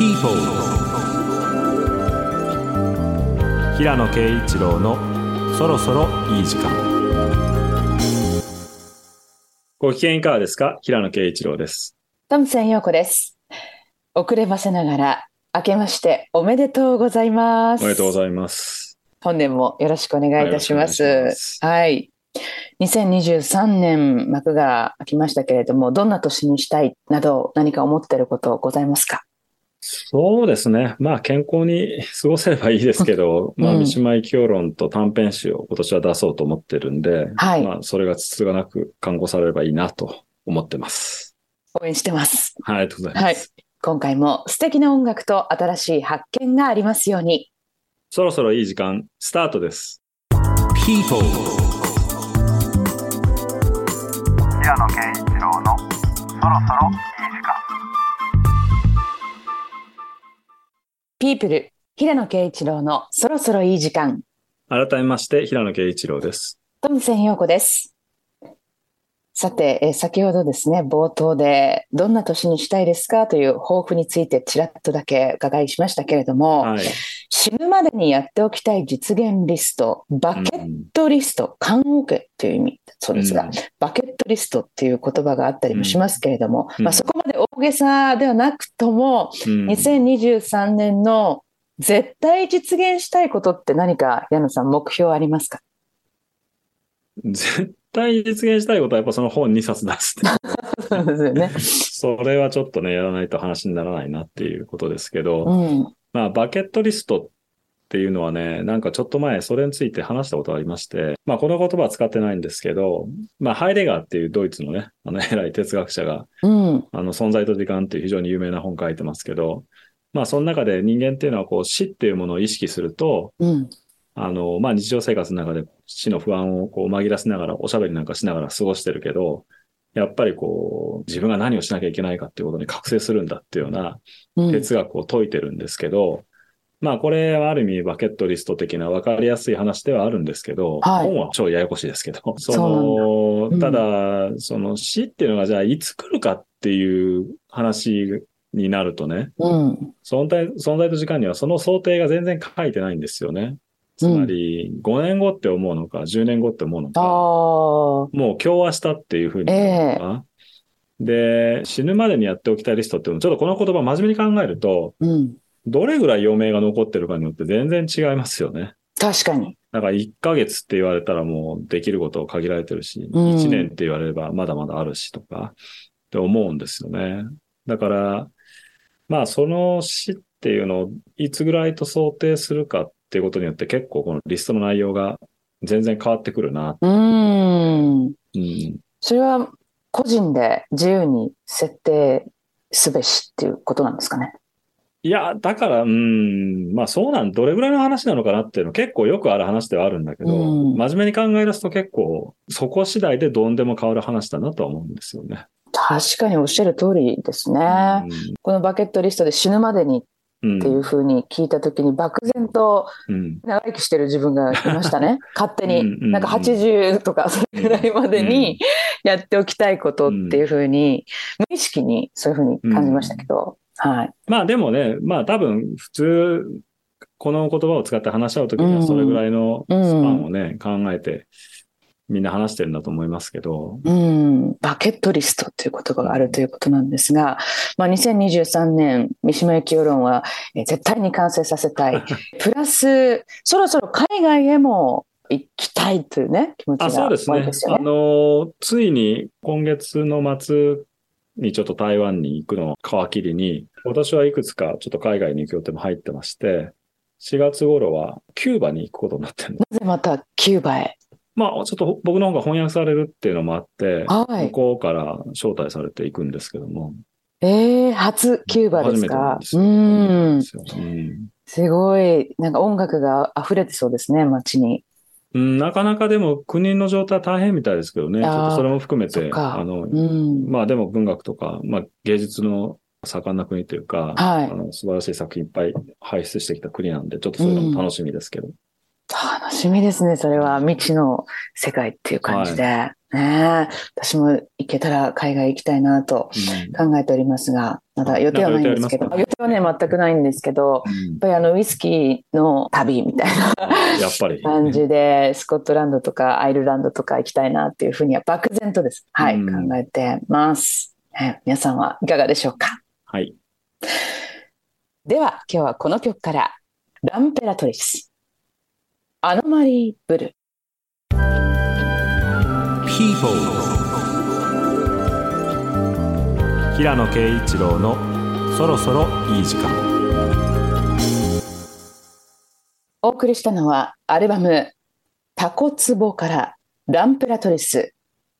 People 平野啓一郎のそろそろいい時間ご機嫌いかがですか？平野啓一郎ですトムセン陽子です。遅ればせながら、明けましておめでとうございます。おめでとうございます本年もよろしくお願いいたします。はいよろしくお願いしますはい。2023年幕が開きましたけれども、どんな年にしたいなど何か思っていることございますか？そうですね。まあ、健康に過ごせればいいですけど、まあ、うん三島由紀夫論と短編集を今年は出そうと思ってるんで、はいまあ、それがつつがなく看護されればいいなと思ってます。応援してます。はい、ありがとうございます。はい。今回も素敵な音楽と新しい発見がありますように。そろそろいい時間、スタートです。People 平野啓一郎のそろそろピープル、平野啓一郎のそろそろいい時間。改めまして、平野啓一郎です。トムセン陽子です。さて、えー先ほどですね、冒頭で、どんな年にしたいですかという抱負についてちらっとだけ伺いしましたけれども、はい。死ぬまでにやっておきたい実現リスト、バケッうんトリスト、棺桶という意味そうですが、うんバケットリストっていう言葉があったりもしますけれども、うんまあ、そこまげさではなくとも、うん2023年の絶対実現したいことって何か矢野さん目標ありますか？絶対実現したいことはやっぱその本2冊出すって。そうですよね。それはちょっとね、やらないと話にならないなっていうことですけど、うん。まあ、バケットリストっていうのはね、なんかちょっと前それについて話したことがありまして、まあ、この言葉は使ってないんですけど、まあ、ハイデガーっていうドイツのね、あの 偉い哲学者が、うん。あの、存在と時間っていう非常に有名な本書いてますけど、まあ、その中で人間っていうのはこう死っていうものを意識すると、うん。あの、まあ、日常生活の中で死の不安をこう紛らわせながら、おしゃべりなんかしながら過ごしてるけど、やっぱりこう、自分が何をしなきゃいけないかっていうことに覚醒するんだっていうようなうん。哲学を説いてるんですけど、まあこれはある意味バケットリスト的な分かりやすい話ではあるんですけど、はい本は超ややこしいですけど、そそうなんただ、その死っていうのがじゃあいつ来るかっていう話になるとね、うん。存在、存在と時間にはその想定が全然書いてないんですよね。つまり、5年後って思うのか、10年後って思うのあか、あ。もう今日明日っていうふうに思うのか、で、死ぬまでにやっておきたいリストっていうのも、ちょっとこの言葉真面目に考えると、うん。どれぐらい余命が残ってるかによって全然違いますよね。確かに。だから1ヶ月って言われたらもうできることを限られてるし、うん1年って言われればまだまだあるしとかって思うんですよね。だから、まあその死っていうのをいつぐらいと想定するかっていうことによって結構このリストの内容が全然変わってくるな。うーん。うん。それは個人で自由に設定すべしっていうことなんですかね。いや、だから、うん、まあそうなん、どれぐらいの話なのかなっていうの結構よくある話ではあるんだけど、うん真面目に考え出すと結構そこ次第でどんでも変わる話だなとは思うんですよね。確かにおっしゃる通りですね。このバケットリストで死ぬまでにうん。っていうふうに聞いたときに漠然とうん。長生きしてる自分がいましたね。勝手に。うんうんうんなんか80とかそれぐらいまでにやっておきたいことっていうふうに、無意識にそういうふうに感じましたけど。はい。まあでもね、まあ多分普通、この言葉を使って話し合うときにはそれぐらいのスパンをね、考えてみんな話してるんだと思いますけど、うん、バケットリストという言葉があるということなんですが、まあ、2023年、三島由紀夫論は、えー絶対に完成させたい。プラス、そろそろ海外へも行きたいというね、気持ちあ、そうがですね多いです。よあね。の、ついに今月の末にちょっと台湾に行くのを皮切りに、今年はいくつかちょっと海外に行く予定も入ってまして、4月頃はキューバに行くことになってるんです。なぜまたキューバへ？まあ、ちょっと僕の方が翻訳されるっていうのもあって、はい。向こうから招待されていくんですけども。えー、初キューバですか？ですよ。うん。すごい、なんか音楽が溢れてそうですね、街に。うんうんなかなかでも国の状態は大変みたいですけどね。ちょっとそれも含め、てかあの、うん。まあでも文学とか、まあ芸術の盛んな国というか、はいあの素晴らしい作品いっぱい輩出してきた国なんで、ちょっとそういうのも楽しみですけど。楽しみですね、それは未知の世界っていう感じで。ねえ私も行けたら海外行きたいなと考えておりますが、まだ予定はないんですけど、予定はね、全くないんですけど、やっぱりあのウイスキーの旅みたいなやっぱり。感じで、スコットランドとかアイルランドとか行きたいなっていうふうには漠然とです。はい、うん考えてます。ね皆さんはいかがでしょうか？はい。では、今日はこの曲から、ランペラトリス、アノマリー・ブル。People 平野啓一郎のそろそろいい時間。お送りしたのは、アルバム、タコツボから、ランペラトリス、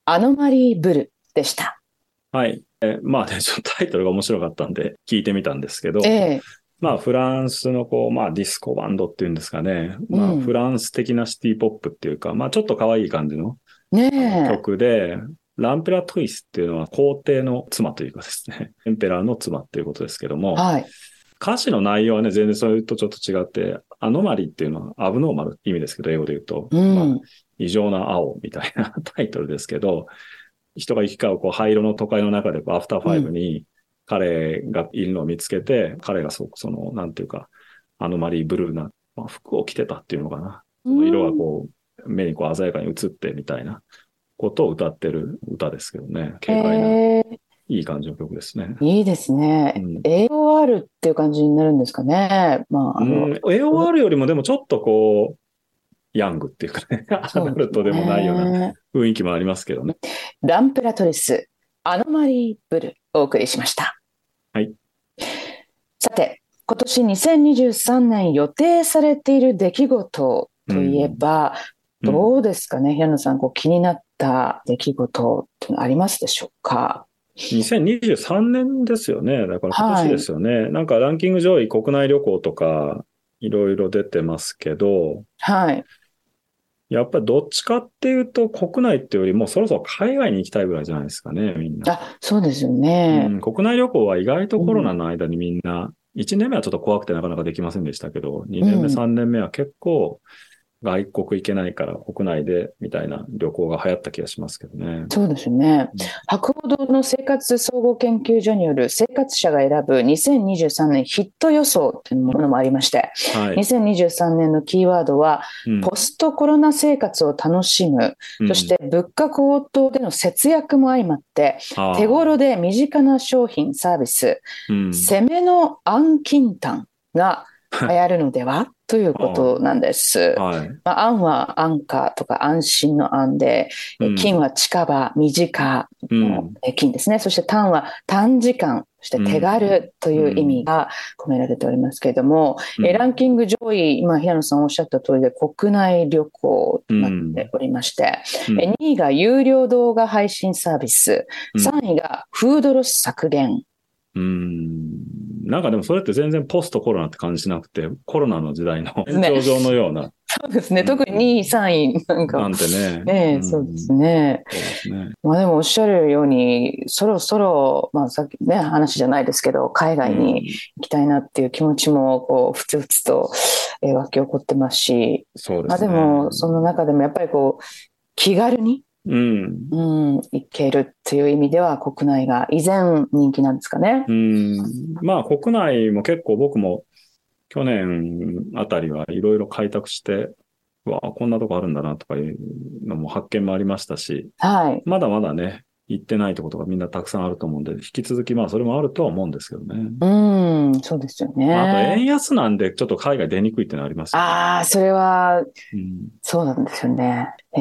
アノマリー・ブルでした。はい。えまあね、ちょっとタイトルが面白かったんで聞いてみたんですけど、ええまあフランスのこう、まあディスコバンドっていうんですかね。まあうんフランス的なシティポップっていうか、まあちょっと可愛い感じの。曲で、ランペラトゥイスっていうのは皇帝の妻というかですね、エンペラーの妻っていうことですけども、はい。歌詞の内容はね、全然それとちょっと違って、アノマリっていうのはアブノーマルって意味ですけど、英語で言うと、うん。まあ異常な青みたいなタイトルですけど、人が行き交うこう灰色の都会の中でこうアフターファイブに彼がいるのを見つけて、彼がそうその、なんていうか、アノマリーブルーな、まあ、服を着てたっていうのかな。その色がこう、目にこう鮮やかに映ってみたいなことを歌ってる歌ですけどね。軽快な、ええいい感じの曲ですね。いいですね。うん AOR っていう感じになるんですかね。まあ、あの、うん AOR よりもでもちょっとこう、ヤングっていうかね、アダルトでもないようなね雰囲気もありますけどね。ランペラトリス、アノマリー・ブル、お送りしました。はい。さて、今年2023年予定されている出来事といえば、うんどうですかね、平野さん、こう気になった出来事ってのありますでしょうか？2023年ですよね。だから今年ですよね。なんかランキング上位国内旅行とかいろいろ出てますけど、はい。やっぱりどっちかっていうと国内っていうよりもそろそろ海外に行きたいぐらいじゃないですかね、みんな。あ、そうですよね。うん、国内旅行は意外とコロナの間にみんな、1年目はちょっと怖くてなかなかできませんでしたけど、2年目、うん3年目は結構外国行けないから国内でみたいな旅行が流行った気がしますけどね。そうですよねうん。博報堂の生活総合研究所による生活者が選ぶ2023年ヒット予想というものもありまして、はい。2023年のキーワードは、うんポストコロナ生活を楽しむ、そして物価高騰での節約も相まって、あー手頃で身近な商品、サービス、うん攻めの暗金炭が流行るのでは？ということなんです。はい。まあ、安は安価とか安心の安で、金は近場、身近うんのえ金ですね。そして短は短時間、そして手軽という意味が込められておりますけれども、うんえランキング上位、今平野さんおっしゃった通りで国内旅行となっておりまして、うんえ2位が有料動画配信サービス、うん3位がフードロス削減。うん。なんかでもそれって全然ポストコロナって感じしなくて、コロナの時代の延長上のような、そうですね。うん特に2位、3位なんなか。んてね。ええんそうですね。そうですね。まあでもおっしゃるように、そろそろ、まあさっきね、話じゃないですけど、海外に行きたいなっていう気持ちも、こう、ふつふつと、えー湧き起こってますし、まあそうですね。でも、その中でもやっぱりこう、気軽に、うん。うん、行けるっていう意味では国内が依然人気なんですかね。うん。まあ国内も結構僕も去年あたりはいろいろ開拓して、うわあ、こんなとこあるんだなとかいうのも発見もありましたし、はい。まだまだね、行ってないところがみんなたくさんあると思うんで、引き続きまあそれもあるとは思うんですけどね。うん、そうですよね。まあ、あと円安なんでちょっと海外出にくいってのはありますよねああ、それは、うんそうなんですよね。えー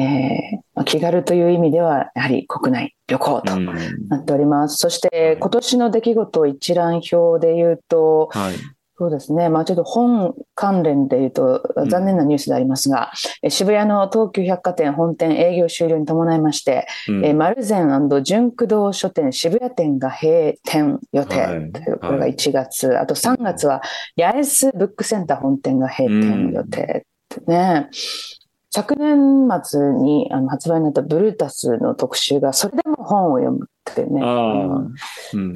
まあ気軽という意味では、やはり国内旅行とうんなっております。そして、今年の出来事一覧表で言うと、はい。そうですね。まあちょっと本関連で言うとうん。残念なニュースでありますが、え渋谷の東急百貨店本店営業終了に伴いまして、うん。え丸善純駆動書店渋谷店が閉店予定はい。という、これが1月、あと3月は八重洲ブックセンター本店が閉店予定ってね。昨年末にあの発売になったブルータスの特集が、それでも本を読むってね。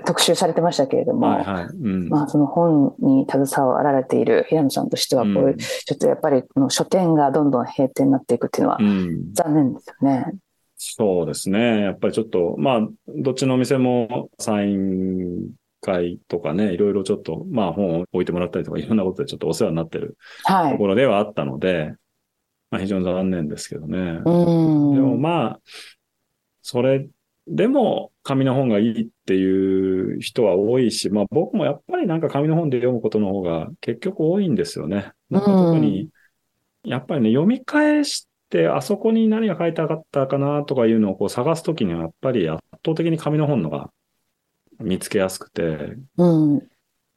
特集されてましたけれども、はいはい。うん。まあ、その本に携わられている平野さんとしては、こういう、うんちょっとやっぱりこの書店がどんどん閉店になっていくっていうのはうん。残念ですよね。そうですね。やっぱりちょっと、まあ、どっちのお店もサイン会とかね、いろいろちょっと、まあ本を置いてもらったりとか、いろんなことでちょっとお世話になってるはい。ところではあったので、まあ非常に残念ですけどね。うん。でもまあ、それでも紙の本がいいっていう人は多いし、まあ僕もやっぱりなんか紙の本で読むことの方が結局多いんですよね。なんか特に、やっぱりね、読み返して、あそこに何が書いてあったかなとかいうのをこう探すときには、やっぱり圧倒的に紙の本のが見つけやすくて、うん。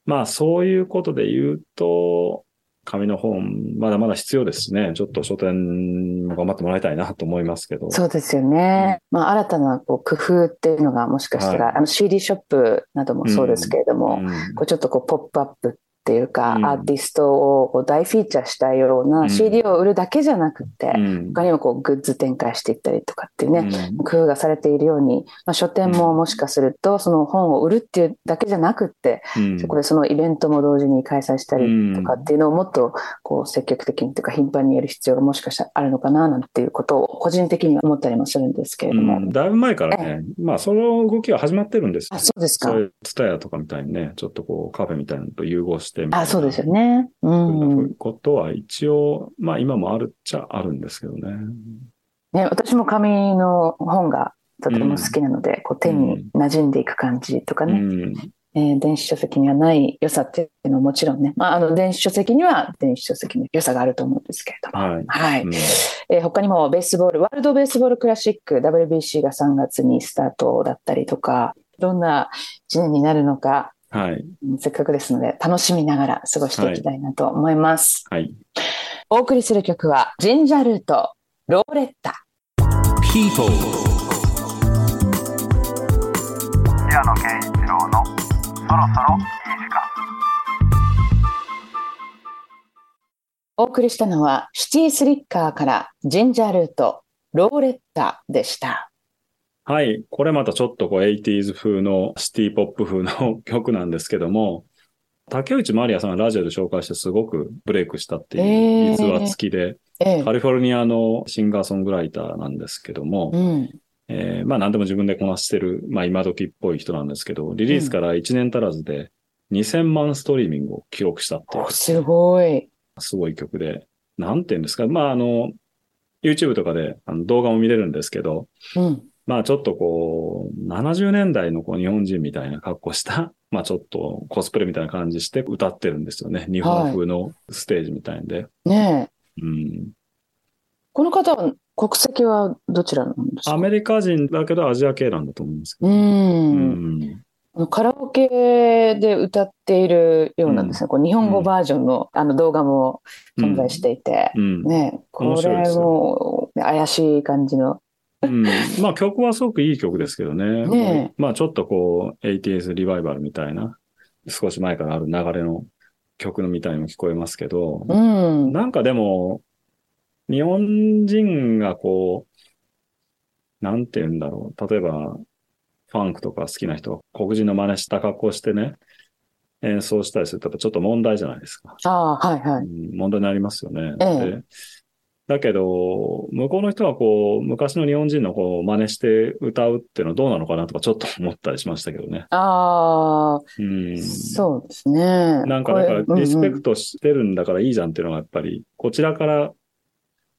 まあそういうことで言うと、紙の本、まだまだ必要ですしね。ちょっと書店も頑張ってもらいたいなと思いますけど。そうですよね。まあ、新たなこう工夫っていうのがもしかしたら、はいあの CD ショップなどもそうですけれども、うんこうちょっとこうポップアップっていうか、うん。アーティストをこう大フィーチャーしたよううなん CD を売るだけじゃなくて、うん。他にもこうグッズ展開していったりとかっていうね、うん。工夫がされているように、まあ、書店ももしかするとその本を売るっていうだけじゃなくって、うん。そこでそのイベントも同時に開催したりとかっていうのをもっとこう積極的にというか頻繁にやる必要がもしかしたらあるのかななんていうことを個人的には思ったりもするんですけれども。うん。だいぶ前からね、まあその動きは始まってるんですよ。あ、そうですか。そう。いうツタヤとかみたいにね、ちょっとこうカフェみたいなのと融合してみたいなあ、そうですよね。う。んことは一応、まあ今もあるっちゃあるんですけどね。ね、私も紙の本がとても好きなので、こう手に馴染んでいく感じとかね、うん。えー電子書籍にはない良さっていうのはもちろんね、まあ、あの電子書籍には電子書籍の良さがあると思うんですけれども。はい。はい。うんえー他にもベースボール、ワールドベースボールクラシック、WBC が3月にスタートだったりとか、どんな1年になるのか、はい。うんせっかくですので楽しみながら過ごしていきたいなと思います。はい。お送りする曲は、ジンジャールート、ローレッタ。People, 平野啓一郎のそろそろいい時間お送りしたのは、シティスリッカーからジンジャールート、ローレッタでした。はい。これまたちょっとこう 80s 風のシティポップ風の 曲なんですけども、竹内まりやさんがラジオで紹介してすごくブレイクしたっていう逸話付きで、ええカリフォルニアのシンガーソングライターなんですけども、うん。えーまあ何でも自分でこなしてる、まあ今時っぽい人なんですけど、リリースから1年足らずで2000万ストリーミングを記録したっていうお、すごい。すごい曲で、なんて言うんですか、まああの、YouTube とかであの動画も見れるんですけど、うん。まあちょっとこう、70年代のこう日本人みたいな格好した、まあちょっとコスプレみたいな感じして歌ってるんですよね。日本風のステージみたいんで。ねえ。うん。この方は、国籍はどちらなんですか？アメリカ人だけどアジア系なんだと思いますけう。ど。うんん。カラオケで歌っているようなんですね。こう日本語バージョンのあの動画も存在していて。うん。ねえこれも怪しい感じの。うん。まあ曲はすごくいい曲ですけどね。ねまあちょっとこう、80s リバイバルみたいな、少し前からある流れの曲のみたいにも聞こえますけど、うん。なんかでも、日本人がこう、なんて言うんだろう。例えば、ファンクとか好きな人が黒人の真似した格好してね、演奏したりするとちょっと問題じゃないですか。ああ、はいはい。うん問題になりますよね。ええでだけど、向こうの人はこう、昔の日本人のこう、真似して歌うっていうのはどうなのかなとかちょっと思ったりしましたけどね。ああ、うん。そうですね。なんかだからリスペクト。トしてるんだからいいじゃんっていうのがやっぱり、こちらから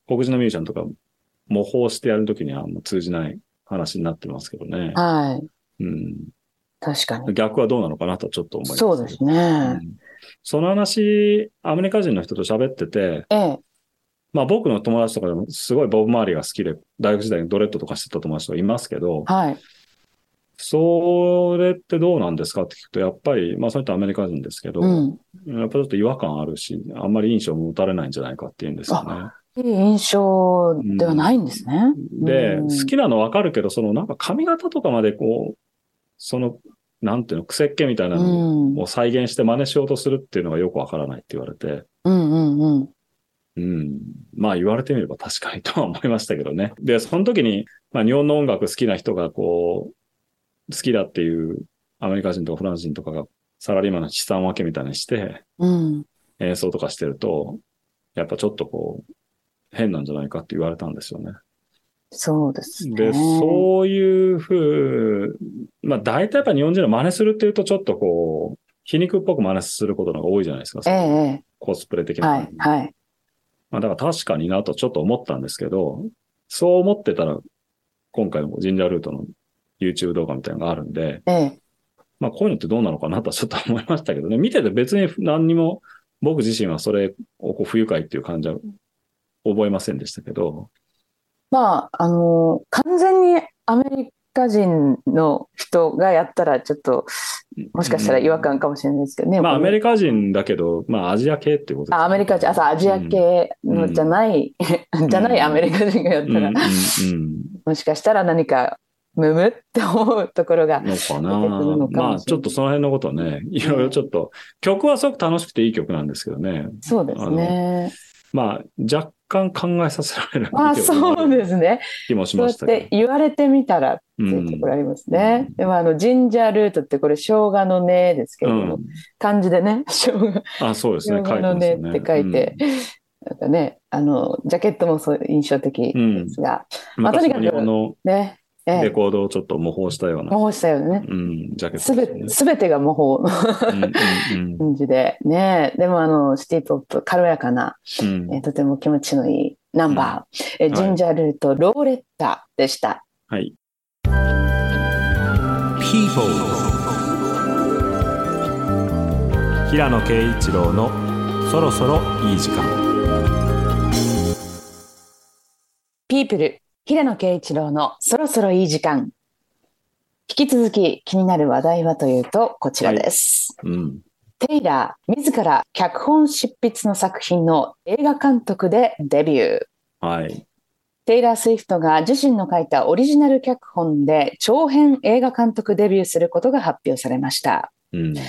黒人のミュージシャンとか模倣してやるときにはもう通じない話になってますけどね。はい。うん、確かに。逆はどうなのかなとはちょっと思います。そうですうね。んその話、アメリカ人の人と喋ってて、ええ。まあ僕の友達とかでもすごいボブ周りが好きで、大学時代にドレッドとかしてた友達とかいますけど、はい。それってどうなんですかって聞くと、やっぱり、まあそれってアメリカ人ですけど、うん。やっぱちょっと違和感あるし、あんまり印象も持たれないんじゃないかっていうんですよね。いい印象ではないんですね。で、うん好きなのわかるけど、そのなんか髪型とかまでこう、その、なんていうの、癖っ気みたいなうのん。を再現して真似しようとするっていうのがよくわからないって言われて、うんうんうん。うん。まあ言われてみれば確かにとは思いましたけどね。で、その時に、まあ日本の音楽好きな人がこう、好きだっていうアメリカ人とかフランス人とかがサラリーマンの資産分けみたいにしてうん。演奏とかしてると、やっぱちょっとこう、変なんじゃないかって言われたんですよね。そうですね。で、そういうふう、まあ大体やっぱ日本人の真似するっていうとちょっとこう、皮肉っぽく真似することの方が多いじゃないですか。えええコスプレ的え、な。はい、はい。まあだから確かになとちょっと思ったんですけど、そう思ってたら、今回のジンジャールートの YouTube 動画みたいなのがあるんで、ええ、まあこういうのってどうなのかなとはちょっと思いましたけどね。見てて別に何にも僕自身はそれをこう不愉快っていう感じは覚えませんでしたけど、まあ、あの、完全にアメリカ人の人がやったらちょっと、もしかしたら違和感かもしれないですけどね。まあアメリリカ人だけど、まあアジア系っていうことですね。あ、アメリカ人、あ、アジア系のじゃない、じゃないアメリカ人がやったら、うんうんうん。もしかしたら何か、むむって思うところが、まあちょっとその辺のことはね、いろいろちょっと、曲はすごく楽しくていい曲なんですけどね。そうですね。まあ若干考えさせられるまあ、そうですね。気もしそうやっましたけどて。言われてみたらってういうんところありますね。でも、あの、ジンジャールートってこれ、生姜の根ですけうれども、ん。漢字でね、生姜、あ、そうですね。生姜の根って書いて、うんなんかね、あの、ジャケットもそう印象的ですが、まあとにかくね、ええ、レコードをちょっと模倣したような、模倣したよね。うん、ジャケッすトですね。べ、すべてが模倣。のうんうん感じで、ね、でもあの、シティポップ、軽やかな、うん。うんえーとても気持ちのいいナンバー、えーはい。ジンジャールート、ローレッタでした。はい。People 平野啓一郎のそろそろいい時間。ピープル、平野啓一郎のそろそろいい時間。引き続き気になる話題はというと、こちらです。うん。テイラー、自ら脚本執筆の作品の映画監督でデビュー。はい。テイラー・スウィフトが自身の書いたオリジナル脚本で長編映画監督デビューすることが発表されました。うん。ウ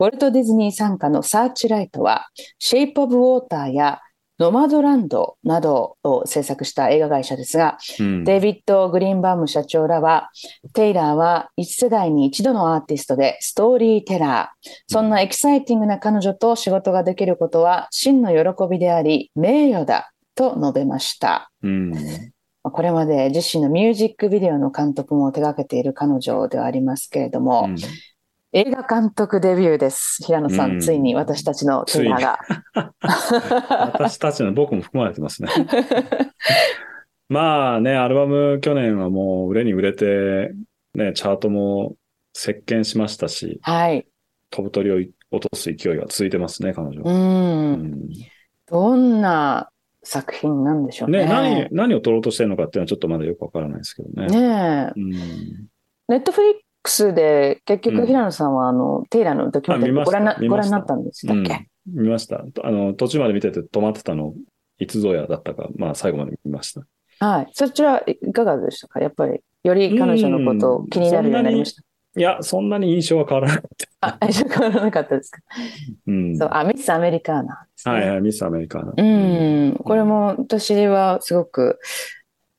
ォルト・ディズニー傘下のサーチライトは、シェイプ・オブ・ウォーターやノマドランドなどを制作した映画会社ですが、うんデイビッド・グリーンバーム社長らは、テイラーは一世代に一度のアーティストでストーリーテラー。そんなエキサイティングな彼女と仕事ができることは真の喜びであり、名誉だと述べました。うん。これまで自身のミュージックビデオの監督も手掛けている彼女ではありますけれども、うん映画監督デビューです。平野さん、うんついに私たちのテイラーが。私たちの僕も含まれてますね。まあね、アルバム去年はもう売れに売れて、ね、チャートも席巻しましたし、はい。飛ぶ鳥を落とす勢いが続いてますね、彼女う。。うんんどんな作品なんでしょうね。ね、何、何を撮ろうとしてるのかっていうのはちょっとまだよくわからないですけどね。ねえ。うん。ネットフリックスで結うん局平野さんはあの、テイラーのドキュメンタリーあ見ましたご覧なご覧になったんでしたっけ、うん、見ました。あの、途中まで見てて止まってたの、いつぞやだったか、まあ最後まで見ました。はい。そちらいかがでしたか？やっぱり、より彼女のことを気になるようになりました？いや、そんなに印象は変わらなかった。あ、印象変わらなかったですか、うん。そう、あ、ミスアメリカーナね。はいはい、ミスアメリカーナ。うん。これも私はすごく、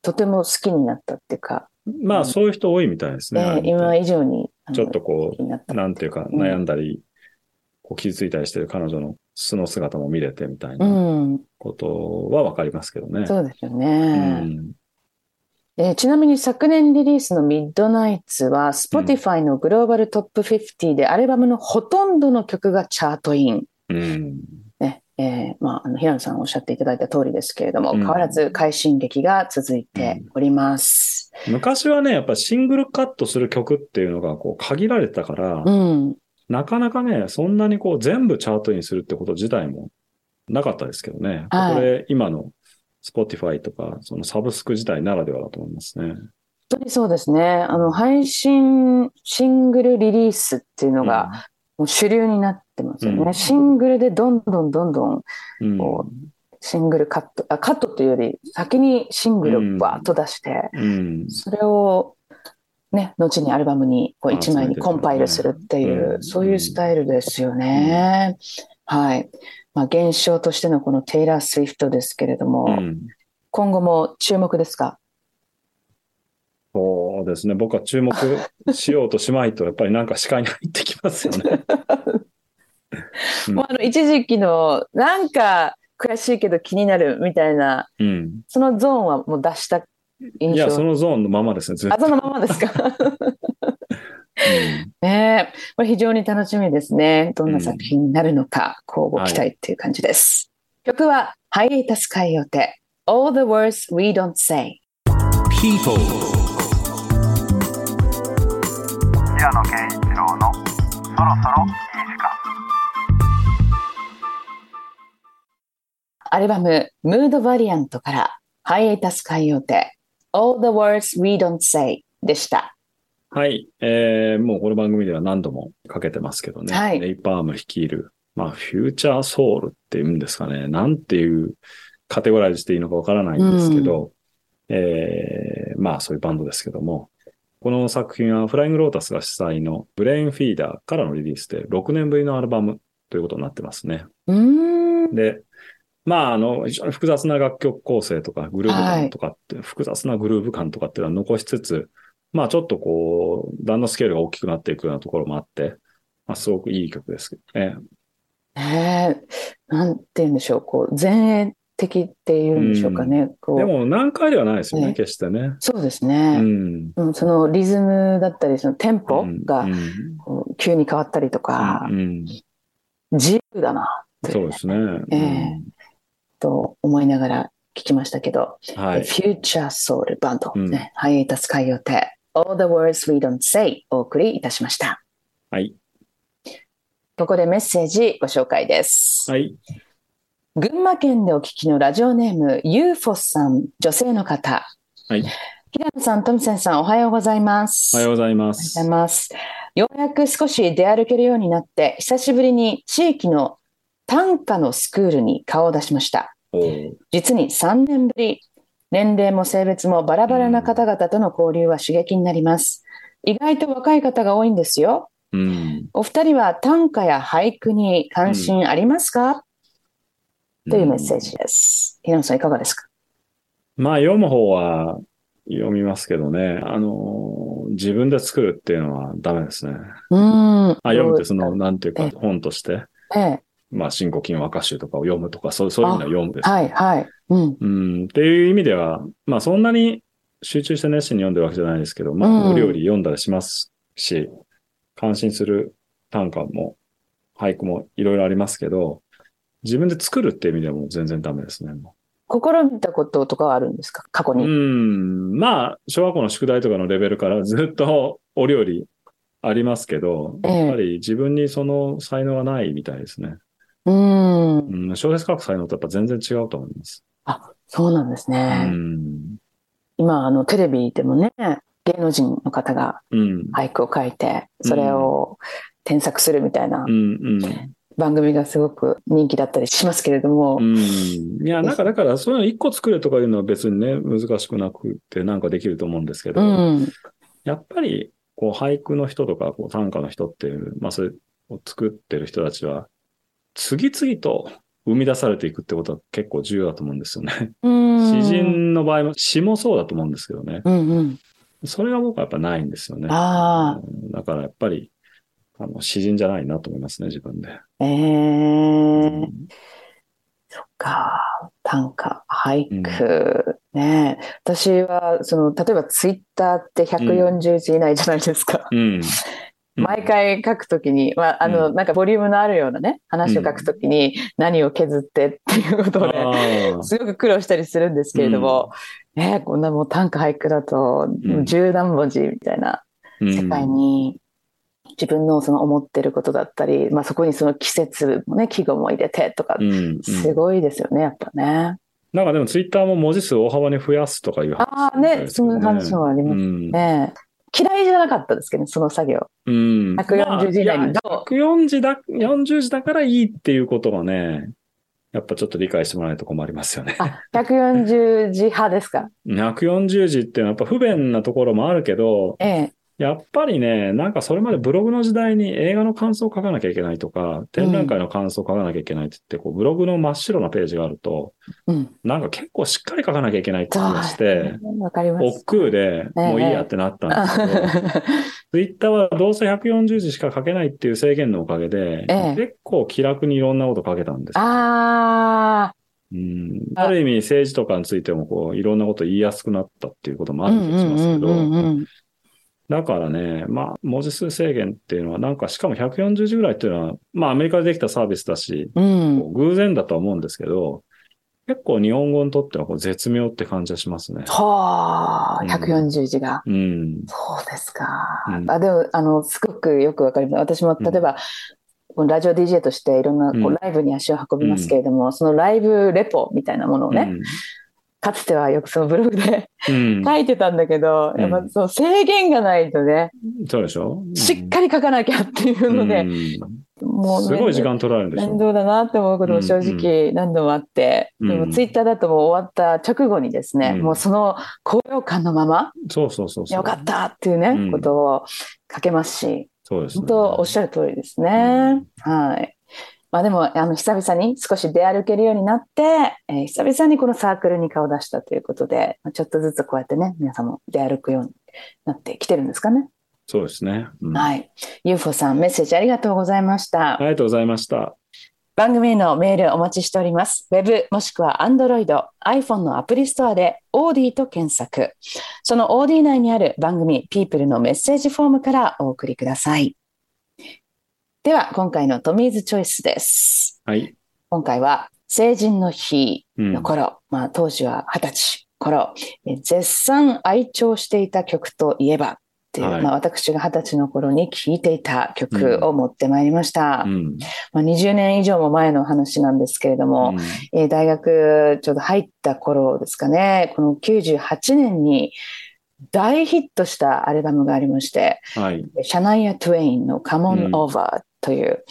とても好きになったっていうか、まあ、そういう人多いみたいですね。今以上に、ちょっとこう、。なんていうか、うん悩んだり、こう傷ついたりしてる彼女の素の姿も見れてみたいうなん。ことはわかりますけどね。そうですようね。ん。えーちなみに昨年リリースのミッドナイツは Spotify のグローバルトップ50でアルバムのほとんどの曲がチャートイン。うん。ねえーまあ、あの平野さんおっしゃっていただいた通りですけれども、うん変わらず快進撃が続いております。昔はね、やっぱシングルカットする曲っていうのがこう限られてたから、うん。なかなかね、そんなにこう全部チャートインするってこと自体もなかったですけどね。はいこれ、今の Spotify とか、そのサブスク自体ならではだと思いますね。本当にそうですね。あの、配信、シングルリリースっていうのがもう主流になってますよね。うんシングルでどんどんどんどんうん、こシングルカット、あ、カットというより先にシングルをバーッと出して、うん。それをね、後にアルバムにこうあ一枚にコンパイルするっていう、うんそういうスタイルですよね。はい。まあ、現象としてのこのテイラー・スウィフトですけれども、うん今後も注目ですか？そうですね。僕は注目しようとしまいと、やっぱりなんか視界に入ってきますよね。うんもうあの一時期のなんか悔しいけど気になるみたいな、うん。そのゾーンはもう出した印象いや、そのゾーンのままですね、ずっあ、と。そのままですか？うん ねえ、これ非常に楽しみですね。どんな作品になるのか、交互期待っていう感じです。曲は、ハイエイタスカイヨテ、All the Words We Don't Say。People 平野啓一郎のそろそろアルバム、ムードバリアントから、ハイエイタスカイヨテ、All the Words We Don't Say でした。はい。えー、もうこの番組では何度もかけてますけどね。はいレイ・パーム率いる、まあ、フューチャーソウルっていうんですかね。なんていうカテゴライズしていいのかわからないんですけど、えー、まあそういうバンドですけども、この作品はフライングロータスが主催のブレインフィーダーからのリリースで6年ぶりのアルバムということになってますね。うーん。で、まあ、あの、非常に複雑な楽曲構成とか、グルーヴ感とかって、複雑なグルーヴ感とかっていうのは残しつつ、まあ、ちょっとこう、段のスケールが大きくなっていくようなところもあって、まあ、すごくいい曲ですけどね。ねえ、なんて言うんでしょう、こう、前衛的っていうんでしょうかね。こう。でも、難解ではないですよね、ね。決してね。そうですうね。ん。うん、そのリズムだったり、そのテンポが急に変わったりとか。う、ん。自由だな、というそうですね。ええと思いながら聞きましたけど、うんはい。フューチャーソウルバンド、うんね、ハイエイタスカイヨテ、All the Words We Don't Say お送りいたしました。はい。ここでメッセージご紹介です。はい。群馬県でお聞きのラジオネーム、ユーフォスさん、女性の方。はい。平野さん、トムセンさん、おはようございます。おはようございまおはようございす。ます。ようやく少し出歩けるようになって、久しぶりに地域の短歌のスクールに顔を出しました。実に3年ぶり。年齢も性別もバラバラな方々との交流は刺激になります。意外と若い方が多いんですよ。うん。お二人は短歌や俳句に関心ありますか、というメッセージです。平野さんいかがですか？まあ、読む方は読みますけどね。あの、自分で作るっていうのはダメですね。うーん。あ、読むってその、なんていうかえ、本として、ええ、まあ、新古今和歌集とかを読むとか、そうそういう意味では読むです。はい、はい。うん。うん、っていう意味では、まあ、そんなに集中して熱心に読んでるわけじゃないですけど、まうんあ、お料理読んだりしますし、感心する短歌も、俳句もいろいろありますけど、自分で作るっていう意味ではもう全然ダメですね。も試みたこととかはあるんですか？過去うに。うん、まあ、小学校の宿題とかのレベルから ずっとお料理ありますけど、ええやっぱり自分にその才能はないみたいですね。うーん。うん、小説書く才能とやっぱ全然違うと思います。あ、そうなんですうね。ん。今、あの、テレビでもね、芸能人の方がうん。俳句を書いて、それを添削するみたいなうん。うん。番組がすごく人気だったりしますけれども、うん。いや、なんかだから、そういうの一個作れとかいうのは別にね、難しくなくってなんかできると思うんですけど、うん、やっぱり、こう、俳句の人とか、こう、短歌の人っていう、まあ、それを作ってる人たちは、次々と生み出されていくってことは結構重要だと思うんですよね。うん。詩人の場合も詩もそうだと思うんですけどね。うんうん。それが僕はやっぱないんですよね。だからやっぱり、あの、詩人じゃないなと思いますね、自分で。ええそっか、短歌、俳句、ねえ私は、その、例えばツイッターって140字以内じゃないですか。うん。毎回書くときに、まあ、あの、うなんかボリュームのあるようなね、話を書くときに何を削ってっていうことをね、ああ すごく苦労したりするんですけれども、ねえこんなもう短歌俳句だと、ん。十何文字みたいなうん。世界に、自分のその思ってることだったり、まあそこにその季節もね、季語も入れてとかう、んうん。すごいですよね、やっぱね。なんかでもツイッターも文字数を大幅に増やすとかいう話ああね、そういう話もありますうん。ね。嫌いじゃなかったですけどね、その作業。うん。140字以内にまあいや140字だ、40字だからいいっていうことはね、やっぱちょっと理解してもらわないと困りますよね。あ、140字派ですか？140字っていうのはやっぱ不便なところもあるけど、ええ。やっぱりね、なんかそれまでブログの時代に映画の感想を書かなきゃいけないとか、展覧会の感想を書かなきゃいけないって言って、こうブログの真っ白なページがあると、うん。なんか結構しっかり書かなきゃいけないって気がして、わかります。億劫でもういいやってなったんですけど、ツイッターはどうせ140字しか書けないっていう制限のおかげで、ええ結構気楽にいろんなこと書けたんですよ。ああ、うん、ある意味政治とかについてもこういろんなこと言いやすくなったっていうこともある気がしますけど、だからね、まあ、文字数制限っていうのは、なんかしかも140字ぐらいっていうのは、まあアメリカでできたサービスだし、うん偶然だとは思うんですけど、結構日本語にとってはこう絶妙って感じがしますね。はあ、うん140字が。うん。そうですか。うんあでも、あの、すごくよくわかります。私も、例えば、このラジオ DJ としていろんなこうんうライブに足を運びますけれども、そのライブレポみたいなものをね、かつてはよくそのブログでうん。書いてたんだけど、うんやっぱその制限がないとね、そうでしょ？しっかり書かなきゃっていうので、もうすごい時間取られるでしょ？面倒だなって思うことも正直何度もあって、うんでもツイッターだともう終わった直後にですね、うんもうその高揚感のまま、そうそうそうそう。よかったっていうね、うんことを書けますし、そうですね。本当おっしゃる通りですね。はい。まあでも、あの、久々に少し出歩けるようになって、えー久々にこのサークルに顔を出したということで、まあちょっとずつこうやってね、皆さんも出歩くようになってきてるんですかね。そうですね。うんあはい。UFO さん、メッセージありがとうございました。りがとうございました。番組へのメールお待ちしております。ウェブもしくは Android、iPhone のアプリストアで OD と検索。その OD 内にある番組 People のメッセージフォームからお送りください。では、今回のトミーズチョイスです。はい。今回は成人の日うんの頃、まあ当時は二十歳頃、え絶賛愛聴していた曲といえばっていう、はいまあ私が二十歳の頃に聴いていた曲を持ってまいりました。うん。まあ、20年以上も前の話なんですけれども、えー大学ちょうど入った頃ですかね、この98年に大ヒットしたアルバムがありまして、うんはい。シャナイア・トゥエインの Come うん On Over という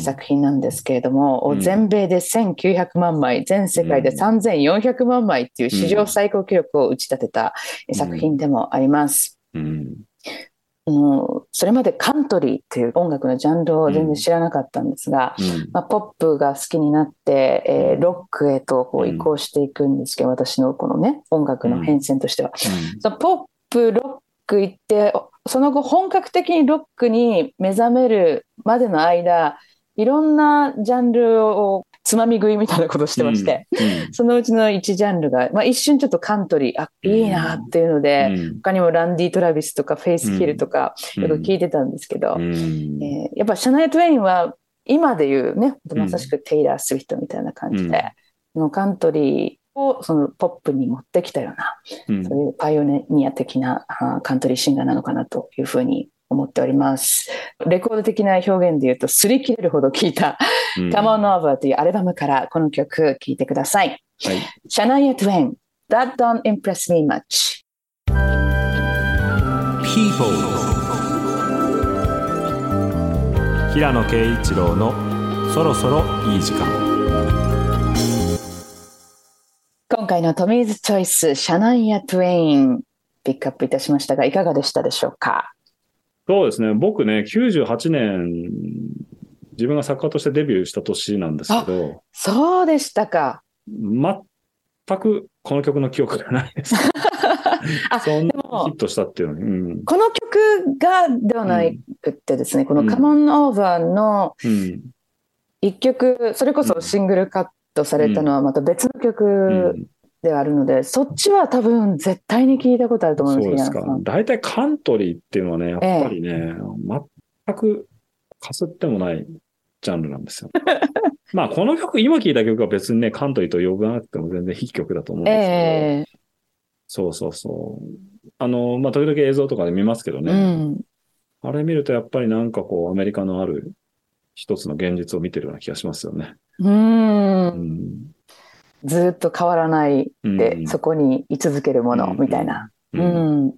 作品なんですけれども、うん。全米で1900万枚、全世界で3400万枚っていう史上最高記録を打ち立てたえー作品でもあります。うん。それまでカントリーっていう音楽のジャンルを全然知らなかったんですが、うん。まあ、ポップが好きになって、えーうん。ロックへと移行していくんですけど、私のこのね、音楽の変遷としては。そのポップ、ロック行って、その後本格的にロックに目覚めるまでの間、いろんなジャンルをつまみ食いみたいなことをしてまして、うんそのうちの一ジャンルが、まあ、一瞬ちょっとカントリー、あ、いいなっていうので、うん。他にもランディ・トラビスとかフェイス・ヒルとかうんよく聞いてたんですけど、うん。えーやっぱシャナイア・トゥエインは今で言うね、うんまさしくテイラー・スウィフトみたいな感じうん。で、のカントリーをそのポップに持ってきたような、うんそういうパイオニア的なあカントリーシンガーなのかなというふうに思っております。レコード的な表現で言うと、擦り切れるほど聴いた、うん Come On Over というアルバムからこの曲聴いてください。はい。シャナイア・トゥエイン、That Don't Impress Me Much。People 平野啓一郎のそろそろいい時間今回の Tommy's choice、シャナイア・トゥエイン、ピックアップいたしましたが、いかがでしたでしょうか？そうですね。僕ね、98年、自分が作家としてデビューした年なんですけど、そうでしたか。全くこの曲の記憶がないです。あそんなでもヒットしたっていうのに。うん。この曲がではなくってですね、このうん Come On Over のうん。一曲、それこそシングルカットされたのはまた別のう曲んではあるので、そっちは多分絶対に聞いたことあると思います、そうですか。大体カントリーっていうのはね、やっぱりね、全くかすってもないジャンルなんですよ。まあ、この曲、今聴いた曲は別にね、カントリーと呼ばなくても全然いい曲だと思うんですけど、えそうそうそう。あの、まあ、時々映像とかで見ますけどえね、うん。あれ見るとやっぱりなんかこう、アメリカのある一つの現実を見てるような気がしますよね。う。うんん。ずっと変わらないで、うんそこに居続けるものみたいな。う。うんん。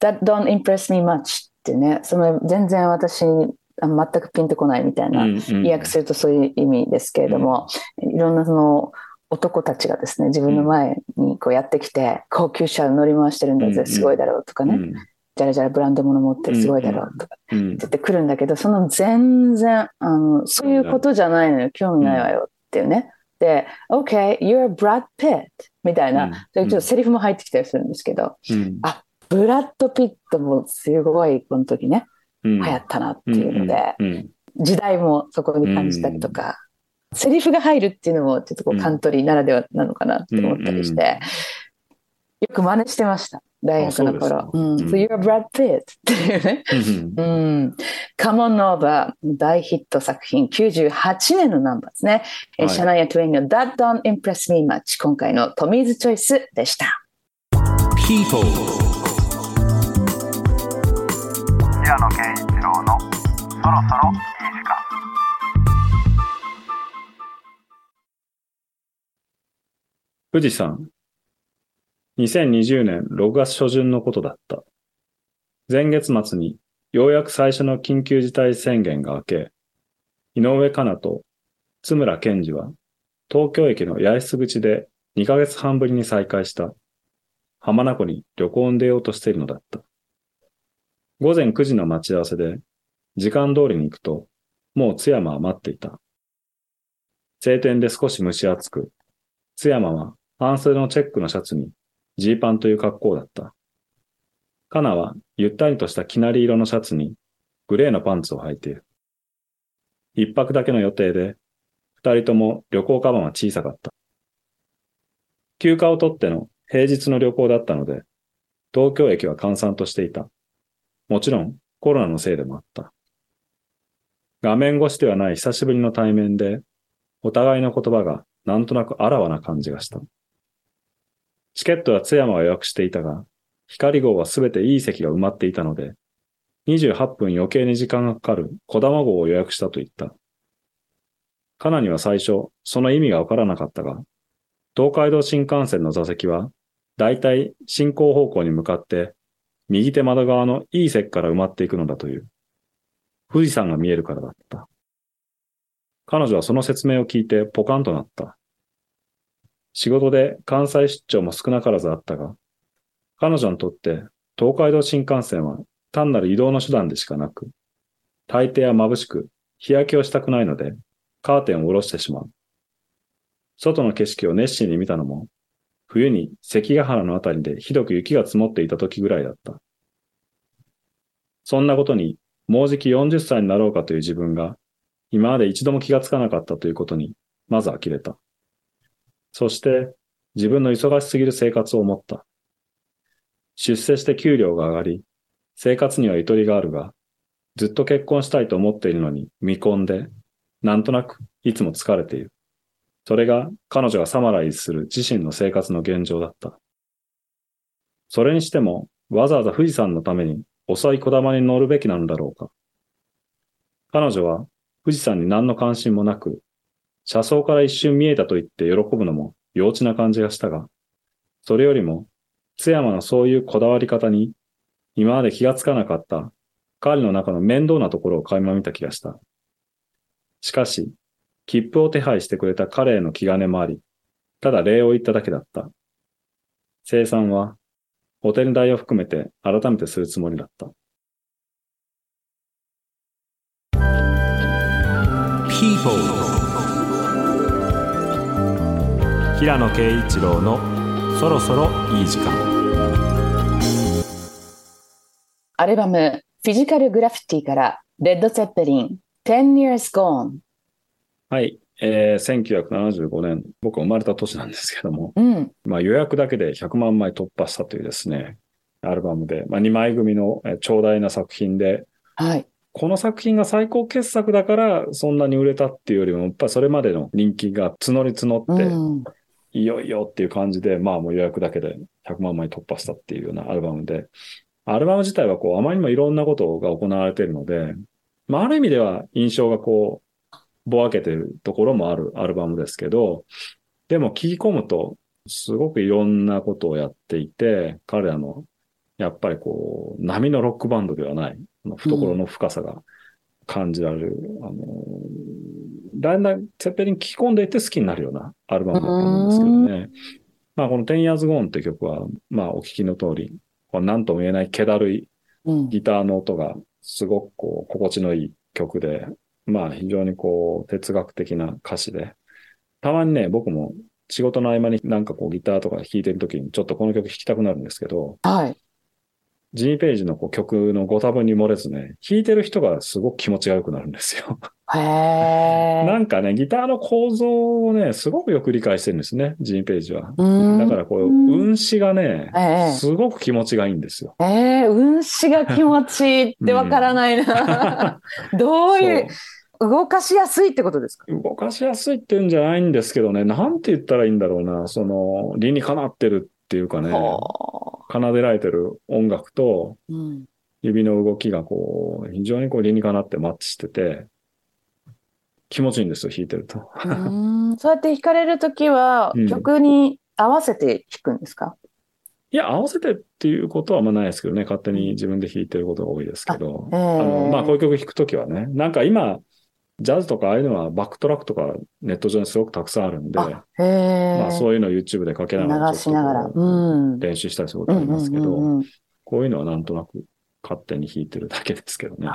That don't impress me much ってね、その全然私にあ全くピンとこないみたいな、訳するとそういう意味ですけれども、いろんなその男たちがですね、自分の前にこうやってきて、高級車乗り回してるんだぜ、うんすごいだろうとかね、じゃらじゃらブランド物持ってるすごいだろうとかって言ってくるんだけど、その全然、あの、そういうことじゃないのよ、興味ないわよっていうね。で、OK, you're Brad Pitt みたいな、うん。ちょっとセリフも入ってきたりするんですけど、うん。ブラッド・ピットもすごいこの時ね、うん。流行ったなっていうので、うん時代もそこに感じたりとか、セリフが入るっていうのもちょっとこううん。カントリーならではなのかなって思ったりして、よく真似してました。大学の頃。あそううん。So か you're Brad Pitt っていうね。うんうん。Come on Over 大ヒット作品98年のナンバーですね。えはいシャナイア・トゥインの That Don't Impress Me Much 今回のトミーズチョイスでした。People 平野啓一郎のそろそろいい時間富士山。2020年6月初旬のことだった。前月末にようやく最初の緊急事態宣言が明け、井上かなと津村健二は東京駅の八重洲口で2ヶ月半ぶりに再会した。浜名湖に旅行に出ようとしているのだった。午前9時の待ち合わせで時間通りに行くと、もう津山は待っていた。晴天で少し蒸し暑く、津山は半袖のチェックのシャツにジーパンという格好だった。カナはゆったりとしたきなり色のシャツにグレーのパンツを履いている。一泊だけの予定で、二人とも旅行カバンは小さかった。休暇を取っての平日の旅行だったので、東京駅は閑散としていた。もちろんコロナのせいでもあった。画面越しではない久しぶりの対面で、お互いの言葉がなんとなくあらわな感じがした。チケットは津山が予約していたが、光号はすべていい席が埋まっていたので、28分余計に時間がかかる小玉号を予約したと言った。カナには最初、その意味がわからなかったが、東海道新幹線の座席は、だいたい進行方向に向かって、右手窓側のいい席から埋まっていくのだという。富士山が見えるからだった。彼女はその説明を聞いてポカンとなった。仕事で関西出張も少なからずあったが、彼女にとって東海道新幹線は単なる移動の手段でしかなく、大抵は眩しく日焼けをしたくないので、カーテンを下ろしてしまう。外の景色を熱心に見たのも、冬に関ヶ原のあたりでひどく雪が積もっていた時ぐらいだった。そんなことに、もうじき40歳になろうかという自分が、今まで一度も気がつかなかったということに、まず呆れた。そして、自分の忙しすぎる生活を思った。出世して給料が上がり、生活にはゆとりがあるが、ずっと結婚したいと思っているのに未婚で、なんとなくいつも疲れている。それが彼女がサマライズする自身の生活の現状だった。それにしても、わざわざ富士山のために遅い小玉に乗るべきなのだろうか。彼女は富士山に何の関心もなく、車窓から一瞬見えたと言って喜ぶのも幼稚な感じがしたが、それよりも津山のそういうこだわり方に今まで気がつかなかった彼の中の面倒なところを垣間見た気がした。しかし、切符を手配してくれた彼への気兼ねもあり、ただ礼を言っただけだった。生産は、ホテル代を含めて改めてするつもりだった。People 平野啓一郎のそろそろいい時間アルバムフィジカルグラフィティからレッド・ゼッペリン10 years gone。はい。えー、1975年、僕が生まれた年なんですけども、うん。まあ予約だけで100万枚突破したというですね、アルバムで、まあ2枚組のえー長大な作品で、はい。この作品が最高傑作だからそんなに売れたっていうよりも、やっぱりそれまでの人気が募り募って、うん。いよいよっていう感じで、まあもう予約だけで100万枚突破したっていうようなアルバムで、アルバム自体はこう、あまりにもいろんなことが行われているので、まあある意味では印象がこう、ぼわけてるところもあるアルバムですけど、でも聞き込むと、すごくいろんなことをやっていて、彼らの、やっぱりこう、波のロックバンドではない、懐の深さが感じられる、あの、だんだんセッペリン聞き込んでいって好きになるようなアルバムだと思うんですけどね。まあこの10 Years Gone って曲は、まあお聞きの通り、何とも言えない気だるいうん。ギターの音がすごくこう心地のいい曲で、まあ非常にこう哲学的な歌詞で、たまにね、僕も仕事の合間になんかこうギターとか弾いてるときにちょっとこの曲弾きたくなるんですけど、はい。ジーページのこう曲のご多分に漏れずね、弾いてる人がすごく気持ちが良くなるんですよ。へえ。なんかね、ギターの構造をね、すごくよく理解してるんですね、ジーページは。うんだからこう、うん運指がねええ、すごく気持ちがいいんですよ。ええ運指が気持ちいいってわからないな。どういう、動かしやすいってことですか？動かしやすいっていうんじゃないんですけどね、なんて言ったらいいんだろうな、その、理にかなってるっていうかね、はあ。奏でられてる音楽とうん。指の動きがこう、非常にこう理にかなってマッチしてて、気持ちいいんですよ、弾いてると。うーん。そうやって弾かれるときはうん。曲に合わせて弾くんですか、いや、合わせてっていうことはあんまないですけどね、勝手に自分で弾いてることが多いですけど、ええあの、まあ、こういう曲弾くときはね、なんか今、ジャズとかああいうのはバックトラックとかネット上にすごくたくさんあるんで、あまあそういうのを YouTube でかけながら流しながら。うんう練習したりすることありますけど、うんうんうんうんこういうのはなんとなく勝手に弾いてるだけですけどね。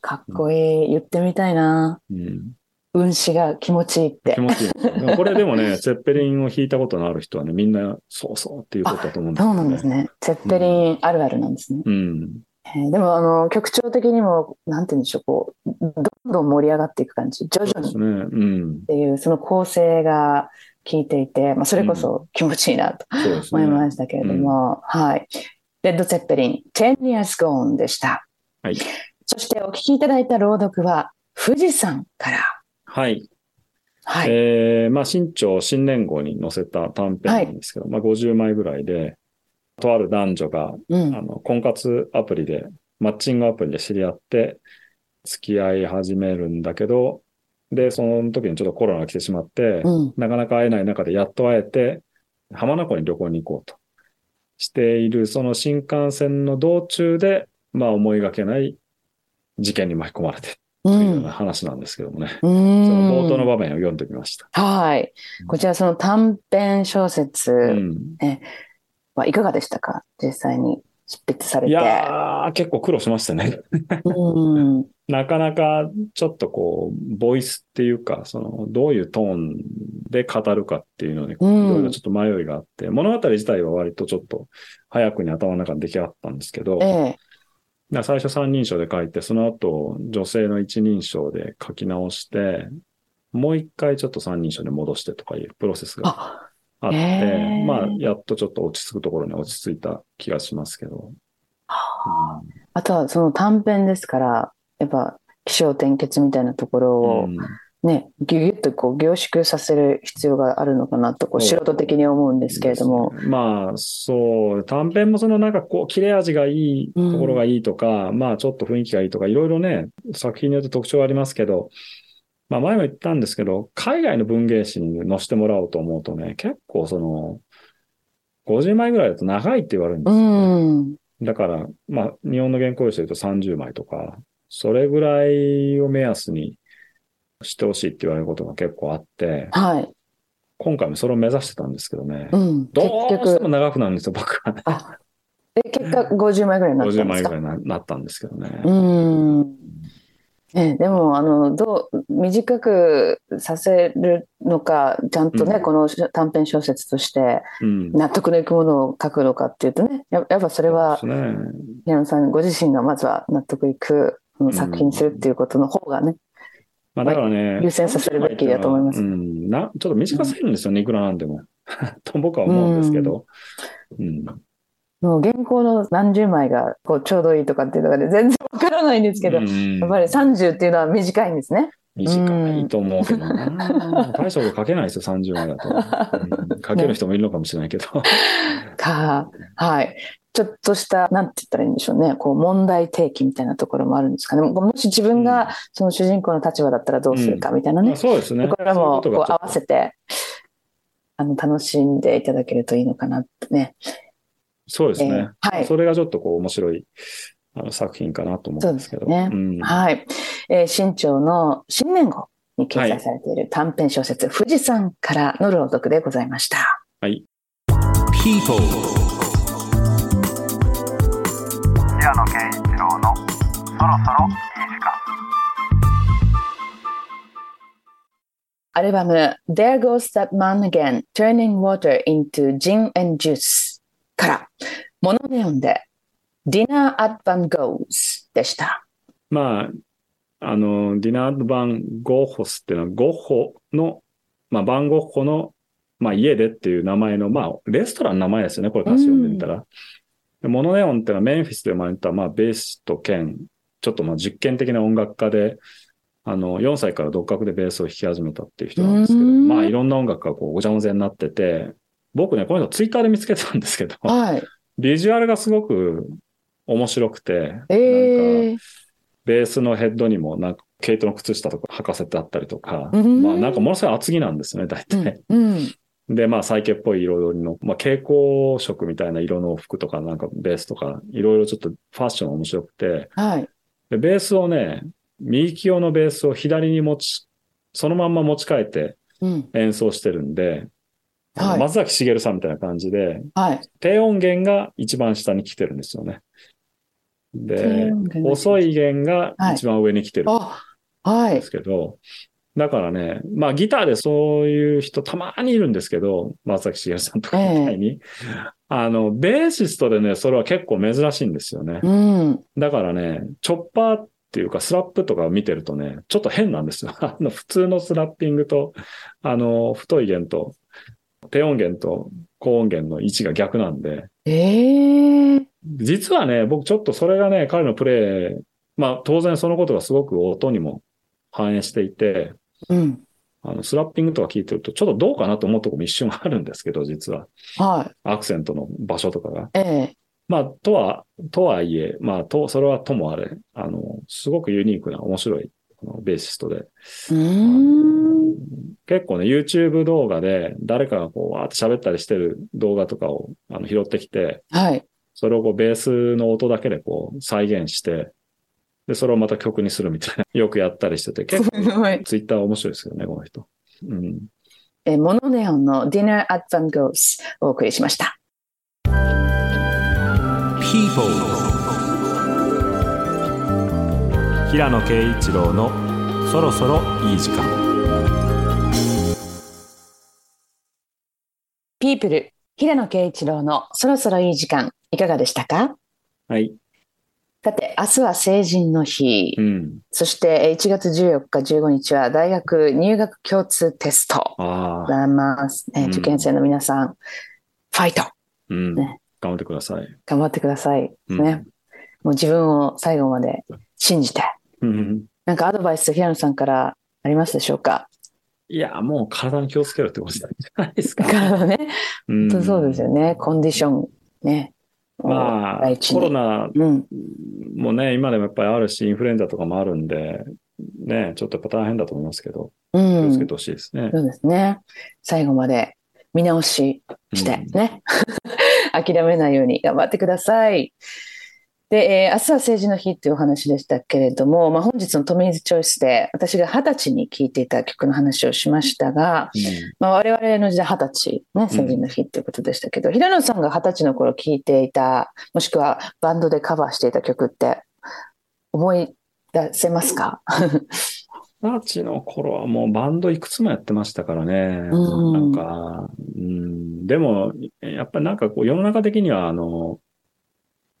かっこいい。言ってみたいな。うん、運指が気持ちいいって気。持ちいい。これでもね、ツェッペリンを弾いたことのある人はね、みんなそうそうっていうことだと思うんですそうよなんですね。ツェッペリンあるあるなんですね。うん。えーでも、あの、曲調的にも、なんて言うんでしょう、こう、どんどん盛り上がっていく感じ。徐々にっ。ていう、その構成が効いていて、まあ、それこそ気持ちいいなと。思いましたけれども、はい。レッド・ツェッペリン、10 years gone でした。はい。そしてお聞きいただいた朗読は、富士山から。はい。はい。えーまあ、新潮新年号に載せた短編なんですけど、まあ、50枚ぐらいで、とある男女が、うんあ。の、婚活アプリで、マッチングアプリで知り合って、付き合い始めるんだけど、で、その時にちょっとコロナが来てしまって、うん。なかなか会えない中でやっと会えて、浜名湖に旅行に行こうとしている、その新幹線の道中で、まあ思いがけない事件に巻き込まれてう。というようんな話なんですけどもね。うその冒頭のん。場面を読んでみました。はい。こちら、その短編小説うん。はいかがでしたか？実際に執筆されいて。やー、結構苦労しましたね。うん。なかなかちょっとこう、ボイスっていうか、その、どういうトーンで語るかっていうのに、いうんろいろちょっと迷いがあって、物語自体は割とちょっと早くに頭の中で出来上がったんですけど、ええ。な最初三人称で書いて、その後女性の一人称で書き直して、もう一回ちょっと三人称で戻してとかいうプロセスがあ、あって、へー。まあ、やっとちょっと落ち着くところに落ち着いた気がしますけど。あ。とはその短編ですから、やっぱ気象転結みたいなところをうん。ね、ぎゅぎゅっとこう凝縮させる必要があるのかなと、こう素人的に思うんですけれども。まあ、そう、短編もそのなんかこう、切れ味がいいところがいいとか、まあちょっと雰囲気がいいとか、いろいろね、作品によって特徴はありますけど、まあ前も言ったんですけど、海外の文芸誌に載せてもらおうと思うとね、結構その、50枚ぐらいだと長いって言われるんでうすよね。ん。だから、まあ日本の原稿用紙で言うと30枚とか、それぐらいを目安にしてほしいって言われることが結構あって、はい。今回もそれを目指してたんですけどねう、ん。ど結うしても局、長くなるんですよ、僕はね。あ、え、結果50枚ぐらいになった50んですか？枚ぐらいにななったんですけどね。うん。ね、でも、あの、どう、短くさせるのか、ちゃんとね、うんこの短編小説としてうん。納得のいくものを書くのかっていうとね、ややっぱそれは。平野さんご自身がまずは納得いくうん作品にするっていうことの方がね、まあだからね。優先させるべきだと思いますうん。な、ちょっと短すぎるんですよね、いくらなんでも。と僕は思うんですけど。うん。もう原稿の何十枚がこうちょうどいいとかっていうのがね、全然わからないんですけど、うんやっぱり30っていうのは短いんですね。短いと思うけどな。大したこと書けないですよ、30枚だと。うん書ける人もいるのかもしれないけど。か、はい。ちょっとした、なんて言ったらいいんでしょうね。こう、問題提起みたいなところもあるんですかね。もし自分がその主人公の立場だったらどうするかみたいなねまあ。そうですね。ところもこう合わせて、あの、楽しんでいただけるといいのかなってね。そうですね。えーはいそれがちょっとこう面白いあの作品かなと思うんですけど。そうんはい。えー新潮の新年号に掲載されている短編小説、富士山からの朗読でございました。はい。People 平野啓一郎のそろそろいい時間アルバム There Goes That Man Again Turning Water into Gin and Juice からモノネオンで Dinner at Van Gogh's でした。まあ、あの、ディナード・バン・ゴッホスっていうのは、ゴッホの、まあ、バン・ゴッホの、まあ、家でっていう名前の、まあ、レストランの名前ですよね、これ歌詞読んでみたら。でモノネオンっていうのはメンフィスで生まれた、まあ、ベースと兼、ちょっとまあ実験的な音楽家で、あの、4歳から独学でベースを弾き始めたっていう人なんですけど、うんまあ、いろんな音楽がこう、ごちゃ混ぜになってて、僕ね、この人ツイッターで見つけたんですけど、はい。ビジュアルがすごく面白くて、なんか、えー、ベースのヘッドにもなんか毛糸の靴下とか履かせてあったりとか、うんまあなんかものすごい厚着なんですよね、大う体。ん。うん。で、まあサイケっぽい彩りの、まあ蛍光色みたいな色の服とかなんかベースとか、いろいろちょっとファッション面白くて、はい。で、ベースをね、右利き用のベースを左に持ち、そのまんま持ち替えてうん。演奏してるんで、はい松崎しげるさんみたいな感じで、はい。低音源が一番下に来てるんですよね。低で遅い弦が一番上に来てる。あ、はいです。けど、だからね、まあギターでそういう人たまにいるんですけど、松崎しげるさんとかみたいに、あの、ベーシストでね、それは結構珍しいんですよね。うん。だからね、チョッパーっていうかスラップとか見てるとね、ちょっと変なんですよ。あの、普通のスラッピングと、あの、太い弦と、低音源と高音源の位置が逆なんで、ええ実はね、僕ちょっとそれがね、彼のプレイ、まあ当然そのことがすごく音にも反映していて、うん。あの、スラッピングとか聞いてると、ちょっとどうかなと思うとこも一瞬あるんですけど、実は。はい。アクセントの場所とかが。ええまあ、とは、とはいえ、まあ、と、それはともあれ、あの、すごくユニークな面白いベーシストで。結構ね、YouTube 動画で誰かがこう、わーって喋ったりしてる動画とかをあの拾ってきて、はい。それをこう、ベースの音だけでこう、再現して、で、それをまた曲にするみたいな、よくやったりしてて、結構、すごい。Twitter 面白いですよね、この人。うん。えーモノネオンの Dinner at Van Gogh's をお送りしました。People 平野啓一郎のそろそろいい時間 People 平野啓一郎のそろそろいい時間いかがでしたか？はい。さて、明日は成人の日。うん。そしてえー1月14日、15日は大学入学共通テスト。ああ、ございます。えーうん受験生の皆さん、ファイトうん。ね頑張ってください。頑張ってください。うんね。もう自分を最後まで信じて。うん。なんかアドバイス、平野さんからありますでしょうか？いや、もう体に気をつけろってことじゃないですか。体ね。うん本当そうですよね。コンディション。ね。まあコロナうん。もね、今でもやっぱりあるし、インフルエンザとかもあるんで、ね、ちょっとやっぱ大変だと思いますけど、う気をつけんて。ほしいですね。そうですね。最後まで見直ししてね。諦めないように頑張ってください。で、えー明日は政治の日っていうお話でしたけれども、まあ、本日のトミーズチョイスで私が二十歳に聴いていた曲の話をしましたが、うん。まあ、我々の時代二十歳、ね、成人の日っていうことでしたけど、平野さんが二十歳の頃聴いていた、もしくはバンドでカバーしていた曲って思い出せますか？二十歳の頃はもうバンドいくつもやってましたからね。うん。なんか、うん、でも、やっぱりなんかこう世の中的にはあの、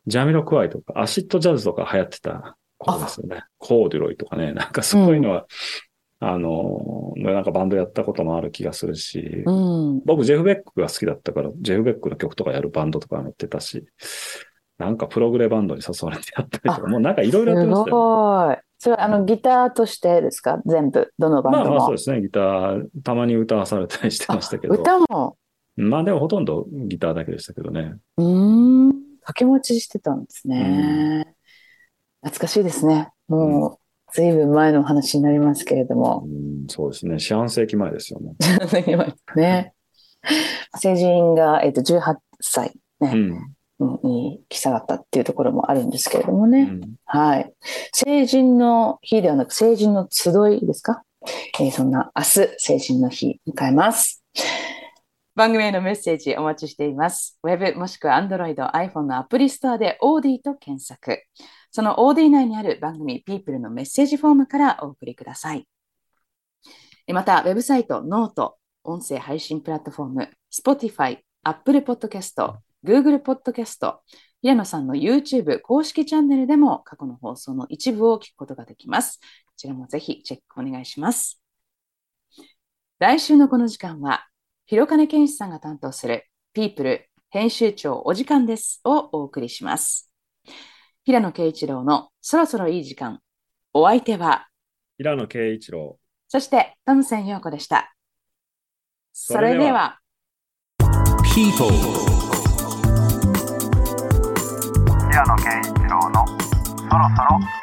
ジャミロクワイとかアシッドジャズとか流行ってた頃ですよね。コーデュロイとかね、なんかそういうのは、あの、なんかバンドやったこともある気がするし、うん。僕ジェフ・ベックが好きだったから、ジェフ・ベックの曲とかやるバンドとかやってたし、なんかプログレバンドに誘われてやったりとか、もうなんかいろいろやってましたよ。すごい。それはあのギターとしてですか？全部、どのバンドも。まあまあそうですね、ギター、たまに歌わされたりしてましたけど。歌も？まあでもほとんどギターだけでしたけどね。うけ持ちしてたんですね。懐かしいですね。もう、ずいぶん前の話になりますけれどもう。ん、そうですね。四半世紀前ですよね。ね。成人が、えっと18歳、ねうん。うんに来下がったっていうところもあるんですけれどもね。うんはい。成人の日ではなく、成人の集いですか、えーそんな明日、成人の日迎えます。番組へのメッセージお待ちしています。ウェブもしくは Android、iPhone のアプリストアで OD と検索。その OD 内にある番組 People のメッセージフォームからお送りください。また、ウェブサイト、ノート、音声配信プラットフォーム、Spotify、Apple Podcast、Google Podcast、平野さんの YouTube 公式チャンネルでも過去の放送の一部を聞くことができます。こちらもぜひチェックお願いします。来週のこの時間は、広金健志さんが担当するピープル編集長お時間ですをお送りします。平野啓一郎のそろそろいい時間。お相手は、平野啓一郎。そしてトムセン陽子でした。それでは。People 平野啓一郎のそろそろ